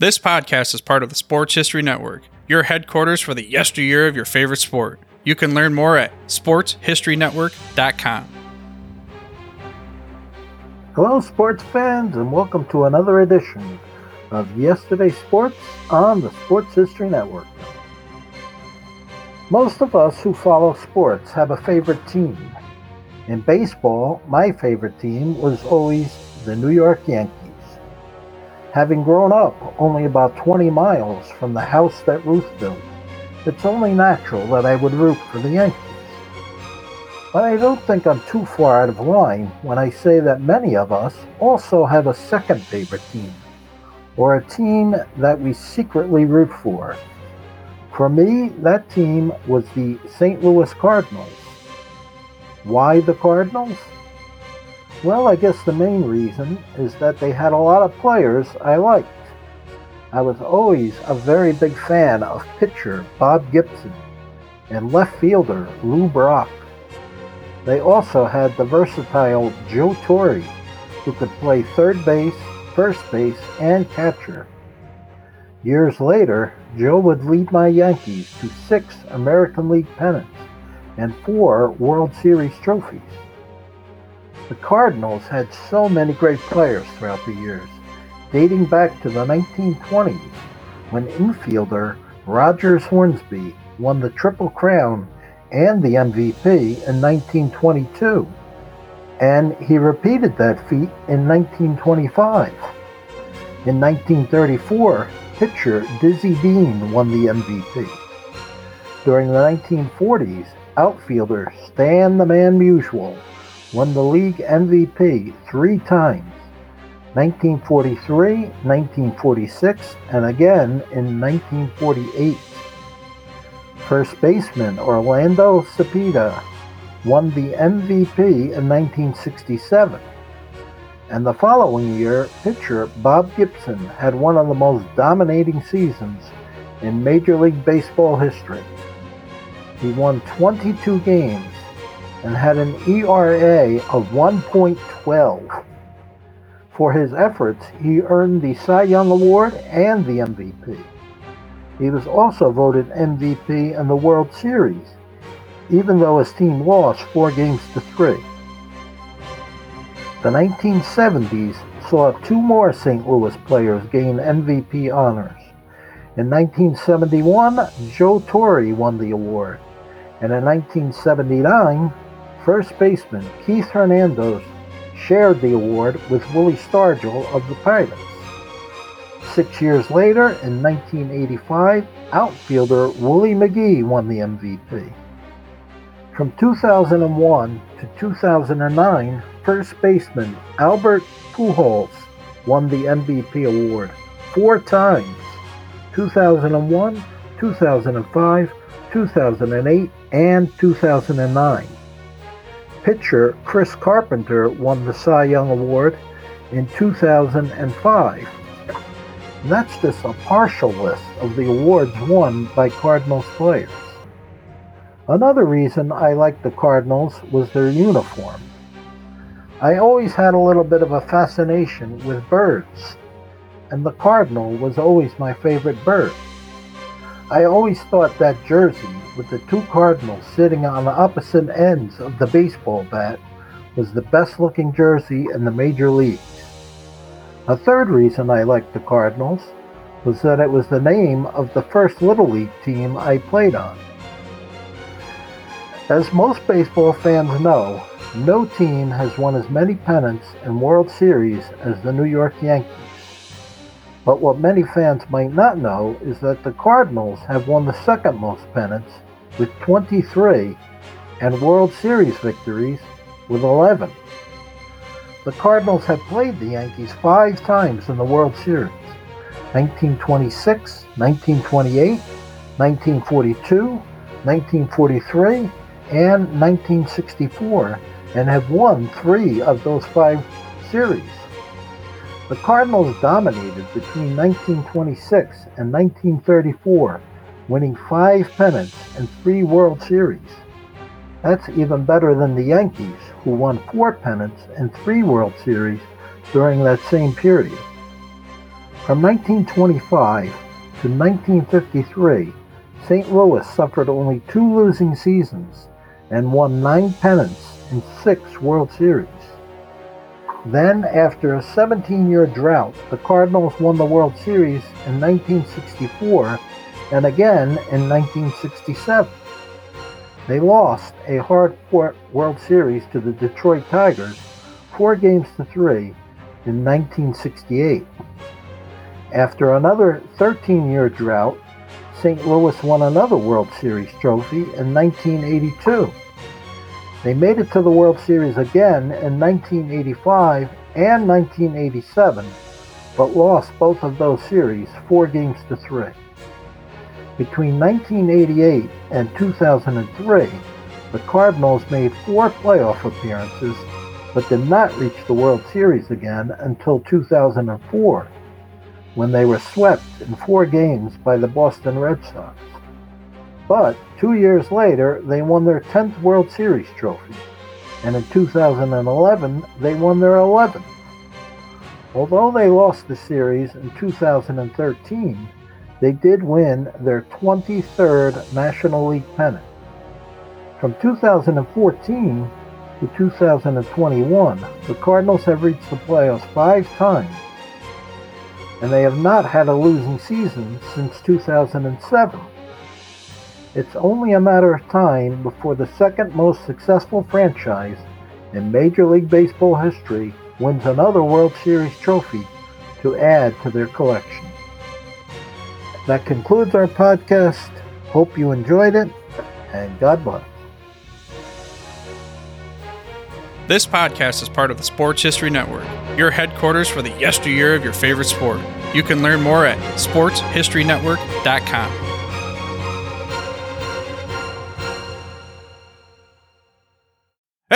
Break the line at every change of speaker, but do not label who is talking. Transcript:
This podcast is part of the Sports History Network, your headquarters for the yesteryear of your favorite sport. You can learn more at sportshistorynetwork.com.
Hello, sports fans, and welcome to another edition of Yesterday's Sports on the Sports History Network. Most of us who follow sports have a favorite team. In baseball, my favorite team was always the New York Yankees. Having grown up only about 20 miles from the house that Ruth built, it's only natural that I would root for the Yankees. But I don't think I'm too far out of line when I say that many of us also have a second favorite team, or a team that we secretly root for. For me, that team was the St. Louis Cardinals. Why the Cardinals? Well, I guess the main reason is that they had a lot of players I liked. I was always a very big fan of pitcher Bob Gibson and left fielder Lou Brock. They also had the versatile Joe Torre, who could play third base, first base, and catcher. Years later, Joe would lead my Yankees to six American League pennants and four World Series trophies. The Cardinals had so many great players throughout the years, dating back to the 1920s when infielder Rogers Hornsby won the Triple Crown and the MVP in 1922, and he repeated that feat in 1925. In 1934, pitcher Dizzy Dean won the MVP. During the 1940s, outfielder Stan the Man Musial won the league MVP three times 1943, 1946, and again in 1948. First baseman Orlando Cepeda won the MVP in 1967. And the following year, pitcher Bob Gibson had one of the most dominating seasons in Major League Baseball history. He won 22 games and had an ERA of 1.12. For his efforts, he earned the Cy Young Award and the MVP. He was also voted MVP in the World Series, even though his team lost four games to three. The 1970s saw two more St. Louis players gain MVP honors. In 1971, Joe Torre won the award, and in 1979, first baseman Keith Hernandez shared the award with Willie Stargell of the Pirates. Six years later, in 1985, outfielder Willie McGee won the MVP. From 2001 to 2009, first baseman Albert Pujols won the MVP award four times 2001, 2005, 2008, and 2009 pitcher Chris Carpenter won the Cy Young Award in 2005. And that's just a partial list of the awards won by Cardinals players. Another reason I liked the Cardinals was their uniform. I always had a little bit of a fascination with birds, and the cardinal was always my favorite bird. I always thought that jersey with the two Cardinals sitting on the opposite ends of the baseball bat was the best looking jersey in the major leagues. A third reason I liked the Cardinals was that it was the name of the first Little League team I played on. As most baseball fans know, no team has won as many pennants and World Series as the New York Yankees. But what many fans might not know is that the Cardinals have won the second most pennants with 23 and World Series victories with 11. The Cardinals have played the Yankees five times in the World Series, 1926, 1928, 1942, 1943, and 1964, and have won three of those five series. The Cardinals dominated between 1926 and 1934, winning five pennants and three World Series. That's even better than the Yankees, who won four pennants and three World Series during that same period. From 1925 to 1953, St. Louis suffered only two losing seasons and won nine pennants and six World Series. Then, after a 17 year drought, the Cardinals won the World Series in 1964 and again in 1967. They lost a hard fought World Series to the Detroit Tigers, four games to three, in 1968. After another 13 year drought, St. Louis won another World Series trophy in 1982. They made it to the World Series again in 1985 and 1987, but lost both of those series four games to three. Between 1988 and 2003, the Cardinals made four playoff appearances, but did not reach the World Series again until 2004, when they were swept in four games by the Boston Red Sox. But two years later, they won their 10th World Series trophy, and in 2011, they won their 11th. Although they lost the series in 2013, they did win their 23rd National League pennant. From 2014 to 2021, the Cardinals have reached the playoffs five times, and they have not had a losing season since 2007. It's only a matter of time before the second most successful franchise in Major League Baseball history wins another World Series trophy to add to their collection. That concludes our podcast. Hope you enjoyed it, and God bless.
This podcast is part of the Sports History Network, your headquarters for the yesteryear of your favorite sport. You can learn more at sportshistorynetwork.com.